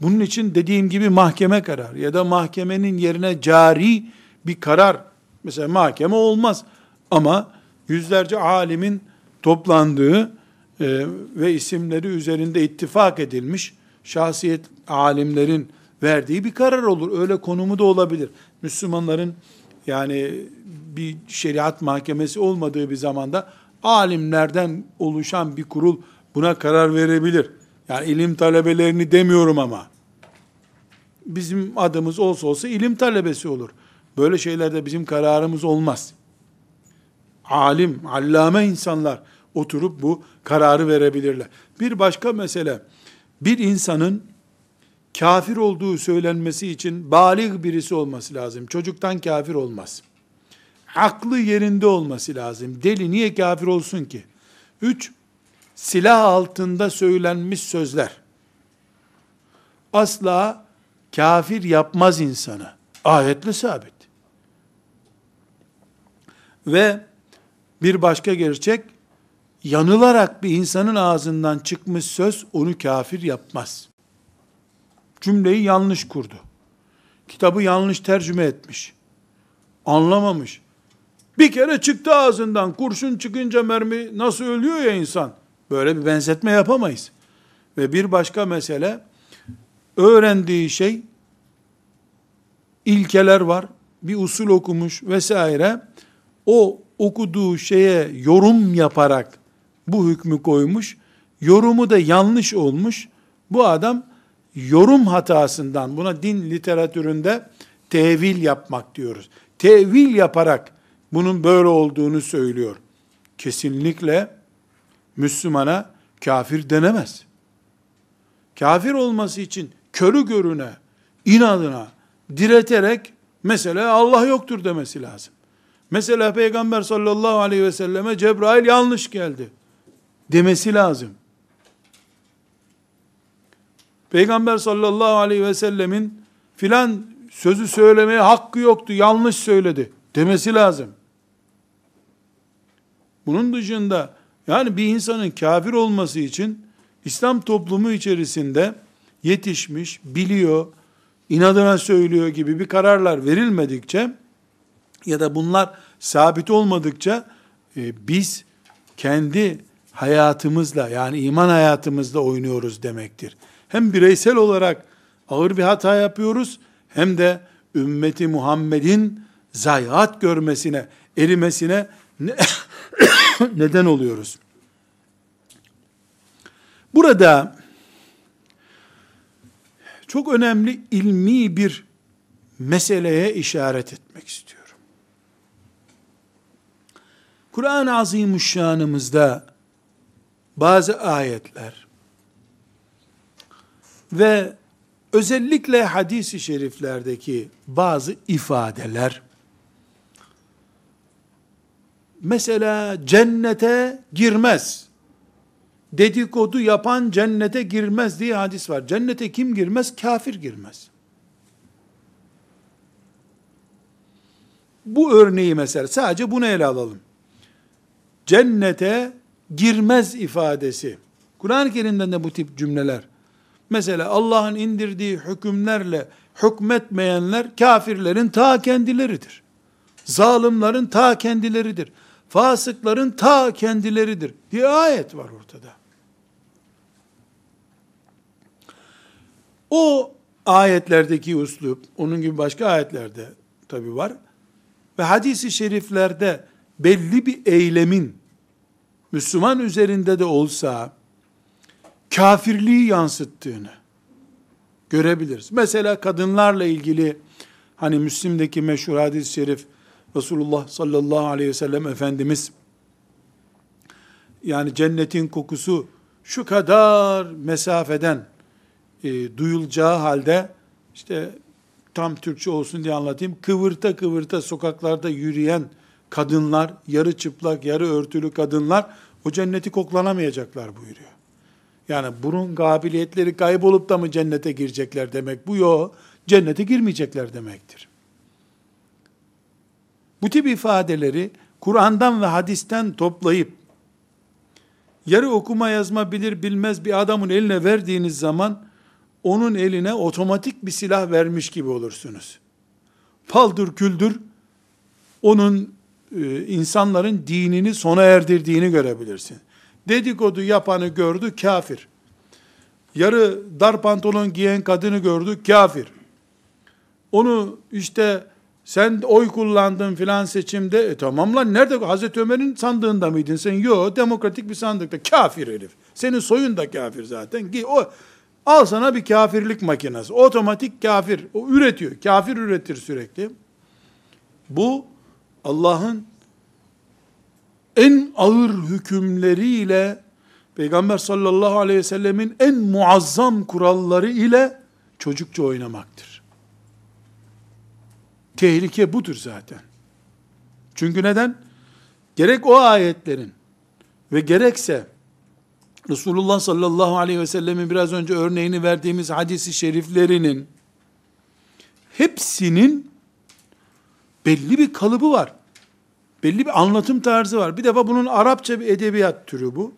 Speaker 1: Bunun için dediğim gibi mahkeme karar ya da mahkemenin yerine cari bir karar, mesela mahkeme olmaz ama yüzlerce alimin toplandığı e, ve isimleri üzerinde ittifak edilmiş şahsiyet alimlerin verdiği bir karar olur. Öyle konumu da olabilir. Müslümanların yani bir şeriat mahkemesi olmadığı bir zamanda alimlerden oluşan bir kurul buna karar verebilir. Yani ilim talebelerini demiyorum ama. Bizim adımız olsa olsa ilim talebesi olur. Böyle şeylerde bizim kararımız olmaz. Alim, allame insanlar oturup bu kararı verebilirler. Bir başka mesele, bir insanın kafir olduğu söylenmesi için balik birisi olması lazım. Çocuktan kafir olmaz. Aklı yerinde olması lazım. Deli niye kafir olsun ki? Üç, silah altında söylenmiş sözler. Asla kafir yapmaz insanı. Ayetle sabit. Ve bir başka gerçek, yanılarak bir insanın ağzından çıkmış söz onu kafir yapmaz. Cümleyi yanlış kurdu. Kitabı yanlış tercüme etmiş. Anlamamış. Bir kere çıktı ağzından kurşun çıkınca mermi nasıl ölüyor ya insan. Böyle bir benzetme yapamayız. Ve bir başka mesele öğrendiği şey ilkeler var. Bir usul okumuş vesaire. O okuduğu şeye yorum yaparak bu hükmü koymuş. Yorumu da yanlış olmuş. Bu adam yorum hatasından buna din literatüründe tevil yapmak diyoruz. Tevil yaparak bunun böyle olduğunu söylüyor. Kesinlikle Müslümana kafir denemez. Kafir olması için körü görüne, inadına, direterek mesela Allah yoktur demesi lazım. Mesela Peygamber sallallahu aleyhi ve selleme Cebrail yanlış geldi demesi lazım. Peygamber sallallahu aleyhi ve sellemin filan sözü söylemeye hakkı yoktu, yanlış söyledi demesi lazım. Bunun dışında yani bir insanın kafir olması için İslam toplumu içerisinde yetişmiş, biliyor, inadına söylüyor gibi bir kararlar verilmedikçe ya da bunlar sabit olmadıkça e, biz kendi hayatımızla yani iman hayatımızla oynuyoruz demektir. Hem bireysel olarak ağır bir hata yapıyoruz hem de ümmeti Muhammed'in zayiat görmesine, erimesine ne neden oluyoruz. Burada çok önemli ilmi bir meseleye işaret etmek istiyorum. Kur'an-ı Azimuşşanımızda bazı ayetler ve özellikle hadis-i şeriflerdeki bazı ifadeler mesela cennete girmez. Dedikodu yapan cennete girmez diye hadis var. Cennete kim girmez? Kafir girmez. Bu örneği mesela sadece bunu ele alalım. Cennete girmez ifadesi. Kur'an-ı Kerim'den de bu tip cümleler Mesela Allah'ın indirdiği hükümlerle hükmetmeyenler kafirlerin ta kendileridir. Zalimlerin ta kendileridir. Fasıkların ta kendileridir diye ayet var ortada. O ayetlerdeki uslup, onun gibi başka ayetlerde tabi var. Ve hadisi şeriflerde belli bir eylemin Müslüman üzerinde de olsa kafirliği yansıttığını görebiliriz. Mesela kadınlarla ilgili hani Müslim'deki meşhur hadis-i şerif Resulullah sallallahu aleyhi ve sellem Efendimiz yani cennetin kokusu şu kadar mesafeden e, duyulacağı halde işte tam Türkçe olsun diye anlatayım. Kıvırta kıvırta sokaklarda yürüyen kadınlar, yarı çıplak, yarı örtülü kadınlar o cenneti koklanamayacaklar buyuruyor. Yani burun kabiliyetleri kaybolup da mı cennete girecekler demek bu yok. Cennete girmeyecekler demektir. Bu tip ifadeleri Kur'an'dan ve hadisten toplayıp yarı okuma yazma bilir bilmez bir adamın eline verdiğiniz zaman onun eline otomatik bir silah vermiş gibi olursunuz. Paldır küldür onun insanların dinini sona erdirdiğini görebilirsin. Dedikodu yapanı gördü kafir. Yarı dar pantolon giyen kadını gördü kafir. Onu işte sen oy kullandın filan seçimde. E tamam lan nerede? Hazreti Ömer'in sandığında mıydın sen? Yok demokratik bir sandıkta. Kafir herif. Senin soyun da kafir zaten. O, al sana bir kafirlik makinesi. Otomatik kafir. O üretiyor. Kafir üretir sürekli. Bu Allah'ın en ağır hükümleriyle Peygamber sallallahu aleyhi ve sellemin en muazzam kuralları ile çocukça oynamaktır. Tehlike budur zaten. Çünkü neden? Gerek o ayetlerin ve gerekse Resulullah sallallahu aleyhi ve sellemin biraz önce örneğini verdiğimiz hadisi şeriflerinin hepsinin belli bir kalıbı var. Belli bir anlatım tarzı var. Bir defa bunun Arapça bir edebiyat türü bu.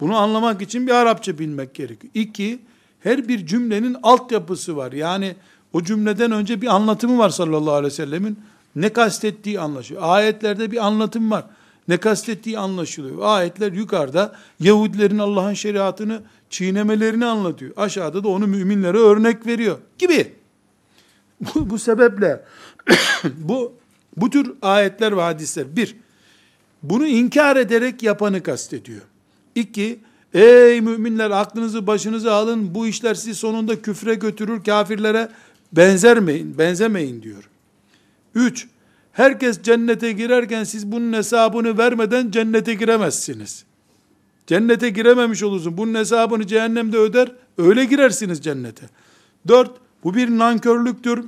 Speaker 1: Bunu anlamak için bir Arapça bilmek gerekiyor. İki, her bir cümlenin altyapısı var. Yani o cümleden önce bir anlatımı var sallallahu aleyhi ve sellemin. Ne kastettiği anlaşılıyor. Ayetlerde bir anlatım var. Ne kastettiği anlaşılıyor. Ayetler yukarıda Yahudilerin Allah'ın şeriatını çiğnemelerini anlatıyor. Aşağıda da onu müminlere örnek veriyor gibi. Bu, bu sebeple bu bu tür ayetler ve hadisler bir, bunu inkar ederek yapanı kastediyor. İki, ey müminler aklınızı başınıza alın, bu işler sizi sonunda küfre götürür, kafirlere benzermeyin, benzemeyin diyor. Üç, herkes cennete girerken siz bunun hesabını vermeden cennete giremezsiniz. Cennete girememiş olursun. Bunun hesabını cehennemde öder, öyle girersiniz cennete. Dört, bu bir nankörlüktür.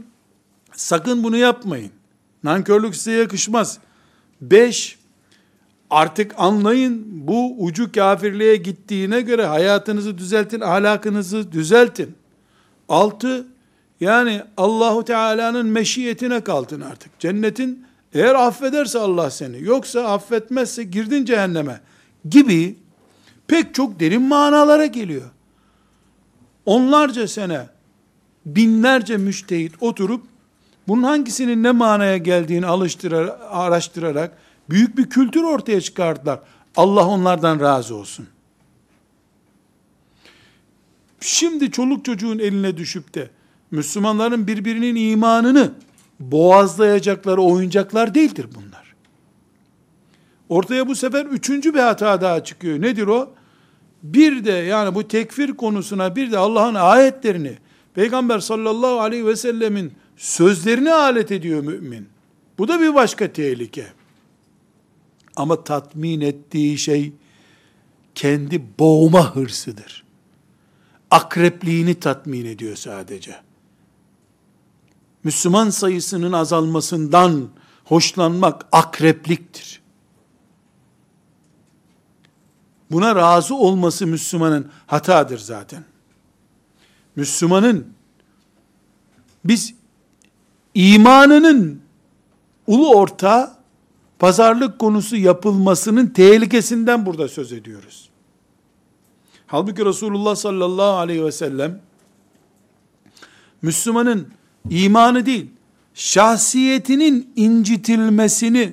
Speaker 1: Sakın bunu yapmayın. Nankörlük size yakışmaz. Beş, artık anlayın bu ucu kafirliğe gittiğine göre hayatınızı düzeltin, ahlakınızı düzeltin. Altı, yani Allahu Teala'nın meşiyetine kaldın artık. Cennetin eğer affederse Allah seni, yoksa affetmezse girdin cehenneme gibi pek çok derin manalara geliyor. Onlarca sene, binlerce müştehit oturup bunun hangisinin ne manaya geldiğini alıştırarak, araştırarak büyük bir kültür ortaya çıkardılar. Allah onlardan razı olsun. Şimdi çoluk çocuğun eline düşüp de Müslümanların birbirinin imanını boğazlayacakları oyuncaklar değildir bunlar. Ortaya bu sefer üçüncü bir hata daha çıkıyor. Nedir o? Bir de yani bu tekfir konusuna bir de Allah'ın ayetlerini Peygamber sallallahu aleyhi ve sellemin sözlerini alet ediyor mümin. Bu da bir başka tehlike. Ama tatmin ettiği şey kendi boğma hırsıdır. Akrepliğini tatmin ediyor sadece. Müslüman sayısının azalmasından hoşlanmak akrepliktir. Buna razı olması Müslümanın hatadır zaten. Müslümanın biz imanının ulu orta pazarlık konusu yapılmasının tehlikesinden burada söz ediyoruz. Halbuki Resulullah sallallahu aleyhi ve sellem Müslümanın imanı değil, şahsiyetinin incitilmesini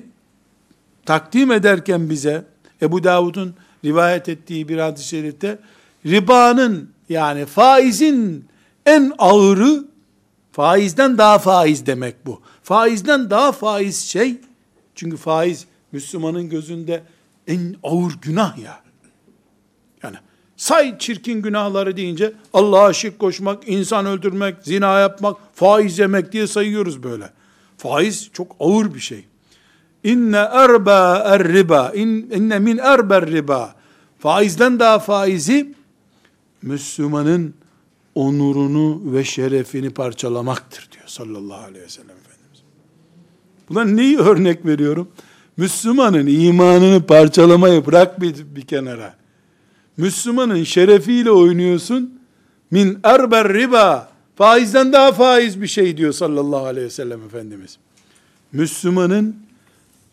Speaker 1: takdim ederken bize, Ebu Davud'un rivayet ettiği bir hadis-i şerifte, ribanın yani faizin en ağırı, faizden daha faiz demek bu. Faizden daha faiz şey, çünkü faiz Müslümanın gözünde en ağır günah ya. Yani say çirkin günahları deyince Allah'a şirk koşmak, insan öldürmek, zina yapmak, faiz yemek diye sayıyoruz böyle. Faiz çok ağır bir şey. İnne erba er riba, inne min erber riba. Faizden daha faizi Müslümanın onurunu ve şerefini parçalamaktır diyor sallallahu aleyhi ve sellem Efendimiz. Buna neyi örnek veriyorum? Müslümanın imanını parçalamayı bırak bir, bir kenara. Müslümanın şerefiyle oynuyorsun. Min erber riba. Faizden daha faiz bir şey diyor sallallahu aleyhi ve sellem Efendimiz. Müslümanın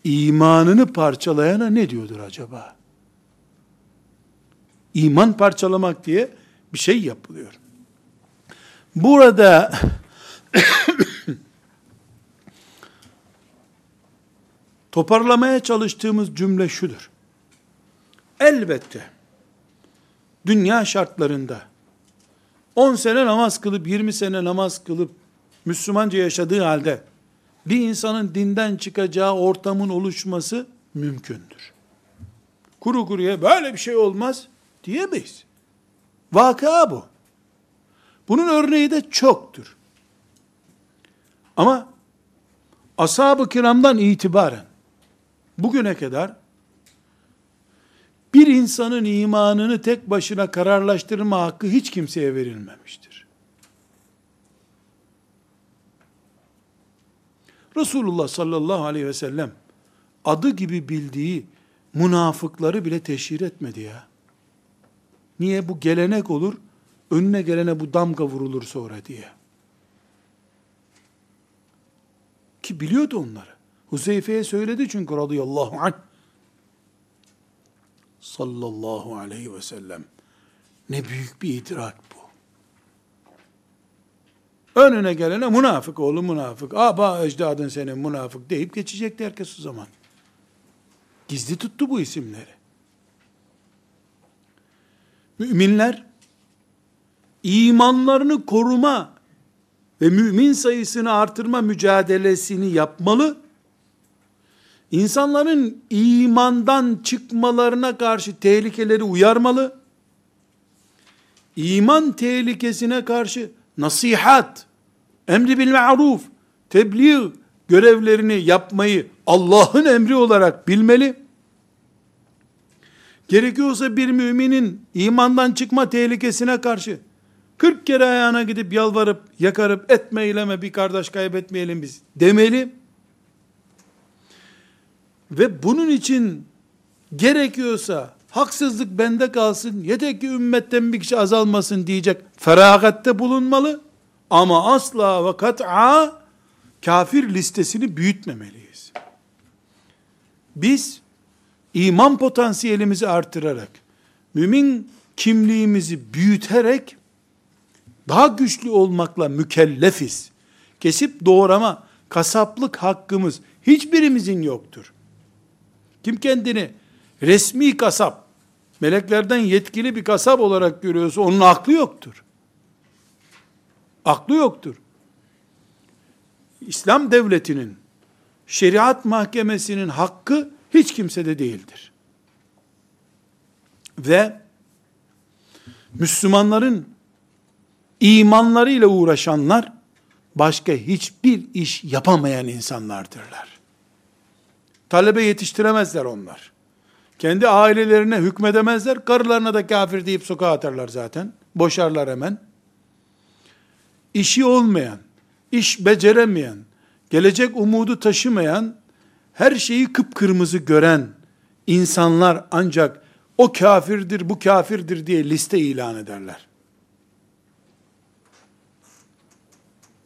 Speaker 1: imanını parçalayana ne diyordur acaba? İman parçalamak diye bir şey yapılıyor. Burada toparlamaya çalıştığımız cümle şudur. Elbette dünya şartlarında 10 sene namaz kılıp 20 sene namaz kılıp Müslümanca yaşadığı halde bir insanın dinden çıkacağı ortamın oluşması mümkündür. Kuru kuruya böyle bir şey olmaz diyemeyiz. Vaka bu. Bunun örneği de çoktur. Ama ashab-ı kiramdan itibaren bugüne kadar bir insanın imanını tek başına kararlaştırma hakkı hiç kimseye verilmemiştir. Resulullah sallallahu aleyhi ve sellem adı gibi bildiği münafıkları bile teşhir etmedi ya. Niye? Bu gelenek olur, önüne gelene bu damga vurulur sonra diye. Ki biliyordu onları. Huzeyfe'ye söyledi çünkü radıyallahu anh. Sallallahu aleyhi ve sellem. Ne büyük bir idrak bu. Önüne gelene münafık oğlu münafık. Aba ecdadın senin münafık deyip geçecekti herkes o zaman. Gizli tuttu bu isimleri. Müminler imanlarını koruma ve mümin sayısını artırma mücadelesini yapmalı. İnsanların imandan çıkmalarına karşı tehlikeleri uyarmalı. İman tehlikesine karşı nasihat, emri bil ma'ruf, tebliğ görevlerini yapmayı Allah'ın emri olarak bilmeli. Gerekiyorsa bir müminin imandan çıkma tehlikesine karşı 40 kere ayağına gidip yalvarıp yakarıp etme eyleme bir kardeş kaybetmeyelim biz demeli. Ve bunun için gerekiyorsa haksızlık bende kalsın, yeter ki ümmetten bir kişi azalmasın diyecek feragatte bulunmalı. Ama asla ve kat'a kafir listesini büyütmemeliyiz. Biz iman potansiyelimizi artırarak, mümin kimliğimizi büyüterek, daha güçlü olmakla mükellefiz. Kesip doğrama, kasaplık hakkımız hiçbirimizin yoktur. Kim kendini resmi kasap, meleklerden yetkili bir kasap olarak görüyorsa onun aklı yoktur. Aklı yoktur. İslam devletinin, şeriat mahkemesinin hakkı hiç kimsede değildir. Ve Müslümanların imanlarıyla uğraşanlar başka hiçbir iş yapamayan insanlardırlar. Talebe yetiştiremezler onlar. Kendi ailelerine hükmedemezler. Karılarına da kafir deyip sokağa atarlar zaten. Boşarlar hemen. İşi olmayan, iş beceremeyen, gelecek umudu taşımayan her şeyi kıpkırmızı gören insanlar ancak o kafirdir, bu kafirdir diye liste ilan ederler.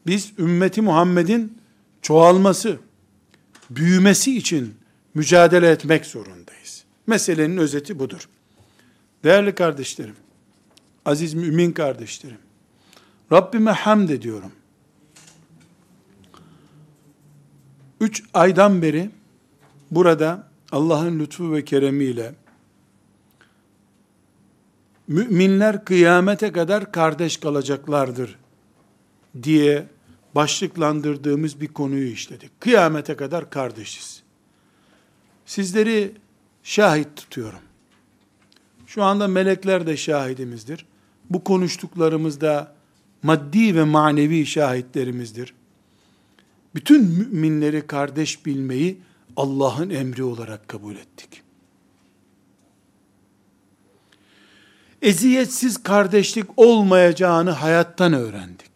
Speaker 1: Biz ümmeti Muhammed'in çoğalması, büyümesi için mücadele etmek zorundayız. Meselenin özeti budur. Değerli kardeşlerim, aziz mümin kardeşlerim, Rabbime hamd ediyorum. Üç aydan beri burada Allah'ın lütfu ve keremiyle müminler kıyamete kadar kardeş kalacaklardır diye başlıklandırdığımız bir konuyu işledik. Kıyamete kadar kardeşiz. Sizleri şahit tutuyorum. Şu anda melekler de şahidimizdir. Bu konuştuklarımızda maddi ve manevi şahitlerimizdir. Bütün müminleri kardeş bilmeyi Allah'ın emri olarak kabul ettik. Eziyetsiz kardeşlik olmayacağını hayattan öğrendik.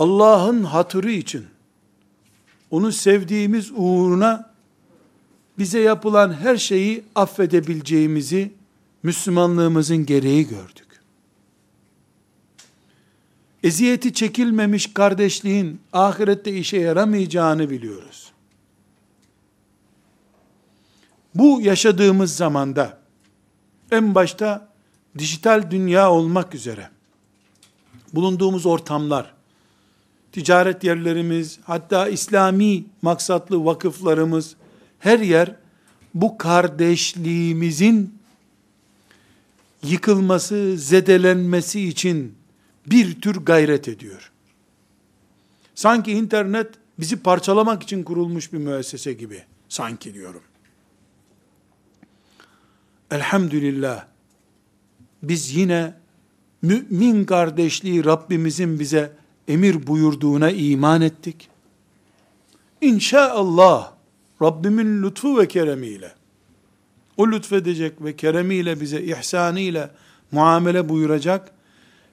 Speaker 1: Allah'ın hatırı için, onu sevdiğimiz uğruna bize yapılan her şeyi affedebileceğimizi Müslümanlığımızın gereği gördük. Eziyeti çekilmemiş kardeşliğin ahirette işe yaramayacağını biliyoruz. Bu yaşadığımız zamanda en başta dijital dünya olmak üzere bulunduğumuz ortamlar, ticaret yerlerimiz, hatta İslami maksatlı vakıflarımız, her yer bu kardeşliğimizin yıkılması, zedelenmesi için bir tür gayret ediyor. Sanki internet bizi parçalamak için kurulmuş bir müessese gibi. Sanki diyorum. Elhamdülillah. Biz yine mümin kardeşliği Rabbimizin bize emir buyurduğuna iman ettik. İnşaallah Rabbimin lütfu ve keremiyle o lütfedecek ve keremiyle bize ihsanıyla muamele buyuracak.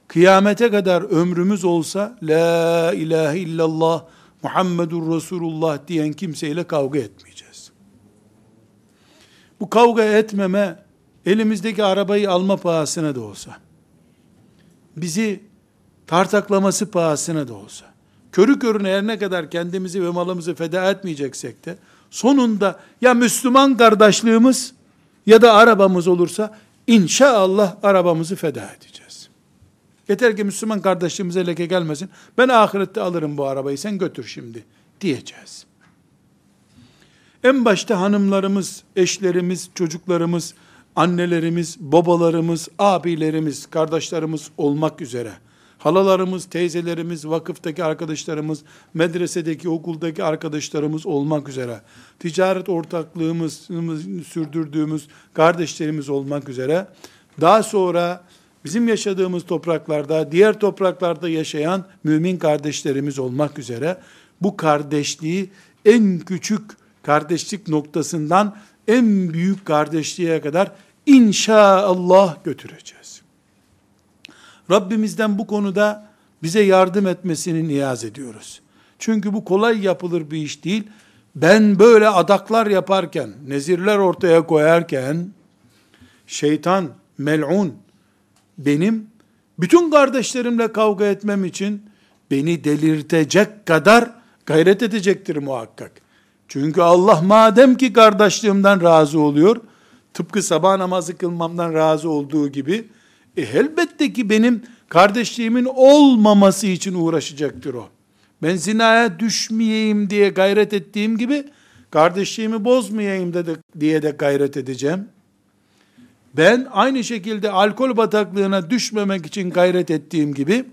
Speaker 1: Kıyamete kadar ömrümüz olsa la ilahe illallah Muhammedur Resulullah diyen kimseyle kavga etmeyeceğiz. Bu kavga etmeme elimizdeki arabayı alma pahasına da olsa, bizi tartaklaması pahasına da olsa, körü körüne her ne kadar kendimizi ve malımızı feda etmeyeceksek de, sonunda ya Müslüman kardeşliğimiz ya da arabamız olursa, inşallah arabamızı feda edeceğiz. Yeter ki Müslüman kardeşliğimize leke gelmesin, ben ahirette alırım bu arabayı, sen götür şimdi, diyeceğiz. En başta hanımlarımız, eşlerimiz, çocuklarımız, annelerimiz, babalarımız, abilerimiz, kardeşlerimiz olmak üzere, halalarımız, teyzelerimiz, vakıftaki arkadaşlarımız, medresedeki, okuldaki arkadaşlarımız olmak üzere, ticaret ortaklığımız sürdürdüğümüz kardeşlerimiz olmak üzere, daha sonra bizim yaşadığımız topraklarda, diğer topraklarda yaşayan mümin kardeşlerimiz olmak üzere, bu kardeşliği en küçük kardeşlik noktasından en büyük kardeşliğe kadar inşallah götüreceğiz. Rabbimizden bu konuda bize yardım etmesini niyaz ediyoruz. Çünkü bu kolay yapılır bir iş değil. Ben böyle adaklar yaparken, nezirler ortaya koyarken, şeytan, mel'un, benim bütün kardeşlerimle kavga etmem için beni delirtecek kadar gayret edecektir muhakkak. Çünkü Allah madem ki kardeşliğimden razı oluyor, tıpkı sabah namazı kılmamdan razı olduğu gibi, e elbette ki benim kardeşliğimin olmaması için uğraşacaktır o. Ben zinaya düşmeyeyim diye gayret ettiğim gibi, kardeşliğimi bozmayayım de, diye de gayret edeceğim. Ben aynı şekilde alkol bataklığına düşmemek için gayret ettiğim gibi,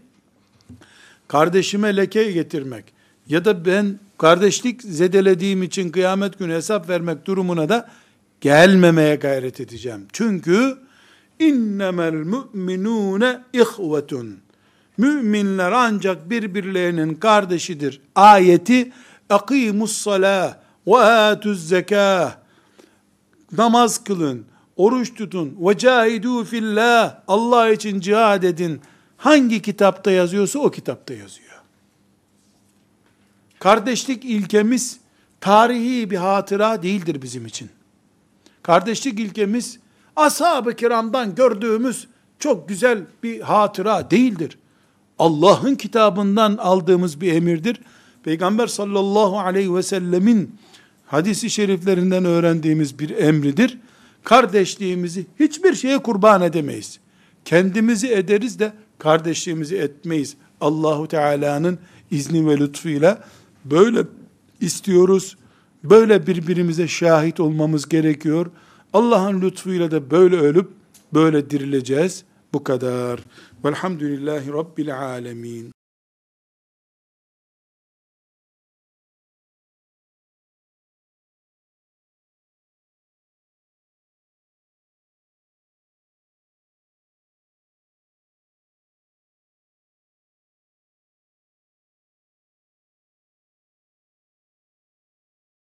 Speaker 1: kardeşime leke getirmek ya da ben kardeşlik zedelediğim için kıyamet günü hesap vermek durumuna da gelmemeye gayret edeceğim. Çünkü innemel müminune ihvetun. Müminler ancak birbirlerinin kardeşidir. Ayeti akimus salah ve atuz zekah. Namaz kılın, oruç tutun, ve cahidu fillah. Allah için cihad edin. Hangi kitapta yazıyorsa o kitapta yazıyor. Kardeşlik ilkemiz tarihi bir hatıra değildir bizim için. Kardeşlik ilkemiz ashab-ı kiramdan gördüğümüz çok güzel bir hatıra değildir. Allah'ın kitabından aldığımız bir emirdir. Peygamber sallallahu aleyhi ve sellemin hadisi şeriflerinden öğrendiğimiz bir emridir. Kardeşliğimizi hiçbir şeye kurban edemeyiz. Kendimizi ederiz de kardeşliğimizi etmeyiz. Allahu Teala'nın izni ve lütfuyla böyle istiyoruz. Böyle birbirimize şahit olmamız gerekiyor. Allah'ın lütfuyla da böyle ölüp böyle dirileceğiz. Bu kadar. Velhamdülillahi Rabbil alemin.